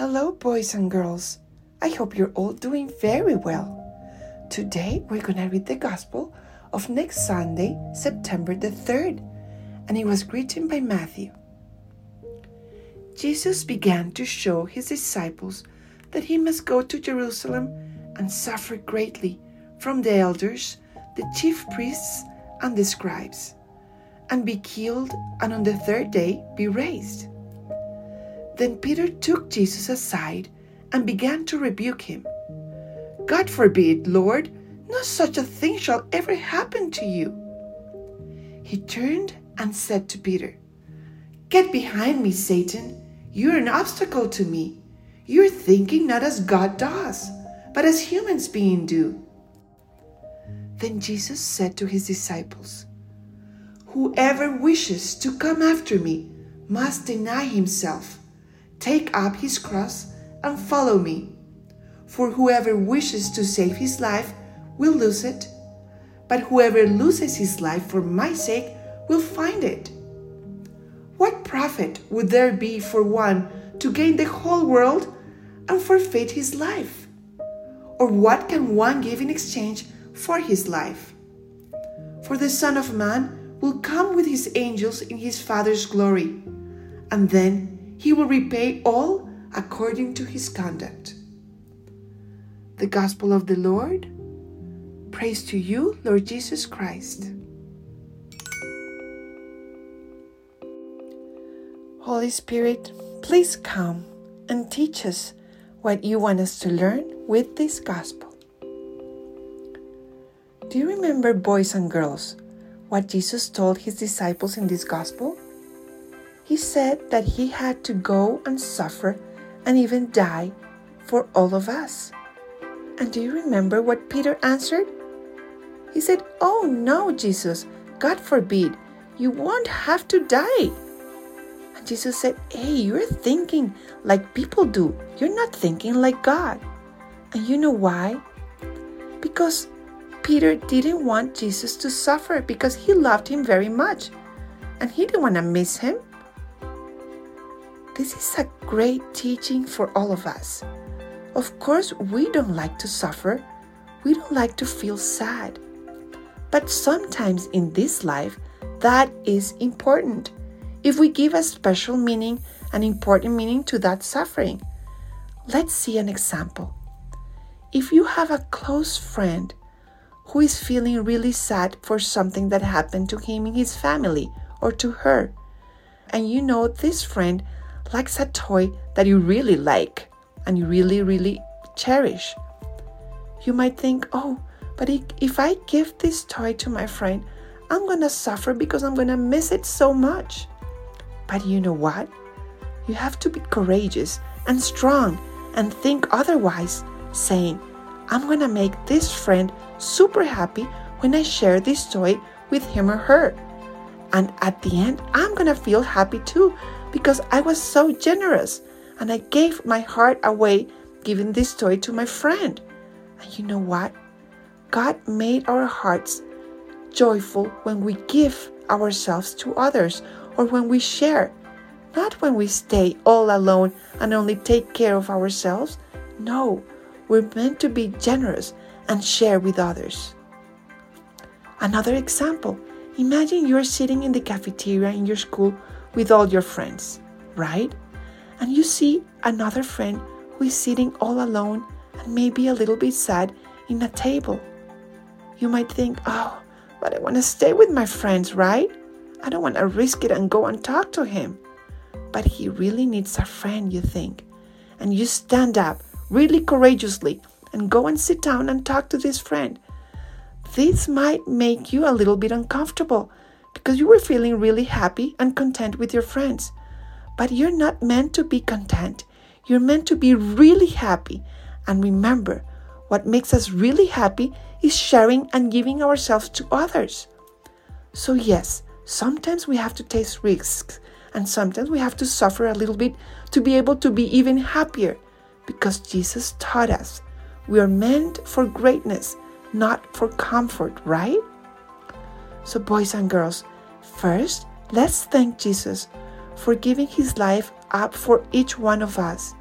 Hello, boys and girls. I hope you're all doing very well. Today we're going to read the Gospel of next Sunday, September the 3rd, and it was written by Matthew. Jesus began to show his disciples that he must go to Jerusalem and suffer greatly from the elders, the chief priests, and the scribes, and be killed, and on the third day be raised. Then Peter took Jesus aside and began to rebuke him. God forbid, Lord, no such a thing shall ever happen to you. He turned and said to Peter, Get behind me, Satan. You're an obstacle to me. You're thinking not as God does, but as humans being do. Then Jesus said to his disciples, Whoever wishes to come after me must deny himself Take up his cross and follow me. For whoever wishes to save his life will lose it, but whoever loses his life for my sake will find it. What profit would there be for one to gain the whole world and forfeit his life? Or what can one give in exchange for his life? For the Son of Man will come with his angels in his Father's glory, and then he will repay all according to his conduct. The Gospel of the Lord. Praise to you, Lord Jesus Christ. Holy Spirit, please come and teach us what you want us to learn with this Gospel. Do you remember, boys and girls, what Jesus told his disciples in this Gospel? He said that he had to go and suffer and even die for all of us. And do you remember what Peter answered? He said, Oh no, Jesus, God forbid, you won't have to die. And Jesus said, Hey, you're thinking like people do. You're not thinking like God. And you know why? Because Peter didn't want Jesus to suffer because he loved him very much. And he didn't want to miss him. This is a great teaching for all of us. Of course, we don't like to suffer, we don't like to feel sad. But sometimes in this life, that is important. If we give a special meaning, an important meaning to that suffering. Let's see an example. If you have a close friend who is feeling really sad for something that happened to him in his family or to her, and you know this friend likes a toy that you really like and you really, really cherish. You might think, oh, but if I give this toy to my friend, I'm to suffer because I'm to miss it so much. But you know what? You have to be courageous and strong and think otherwise, saying, I'm to make this friend super happy when I share this toy with him or her. And at the end, I'm to feel happy too because I was so generous and I gave my heart away giving this toy to my friend. And you know what? God made our hearts joyful when we give ourselves to others or when we share, not when we stay all alone and only take care of ourselves. No, we're meant to be generous and share with others. Another example imagine you're sitting in the cafeteria in your school with all your friends, right? And you see another friend who is sitting all alone and maybe a little bit sad in a table. You might think, oh, but I want to stay with my friends, right? I don't want to risk it and go and talk to him. But he really needs a friend, you think. And you stand up really courageously and go and sit down and talk to this friend. This might make you a little bit uncomfortable because you were feeling really happy and content with your friends. But you're not meant to be content. You're meant to be really happy. And remember, what makes us really happy is sharing and giving ourselves to others. So, yes, sometimes we have to take risks and sometimes we have to suffer a little bit to be able to be even happier because Jesus taught us we are meant for greatness, not for comfort, right? So, boys and girls, first, let's thank Jesus for giving his life up for each one of us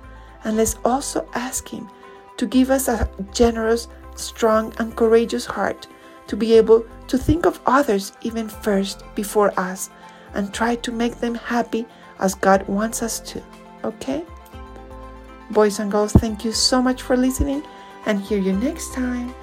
And let's also ask Him to give us a generous, strong, and courageous heart to be able to think of others even first before us and try to make them happy as God wants us to. Okay? Boys and girls, thank you so much for listening and hear you next time.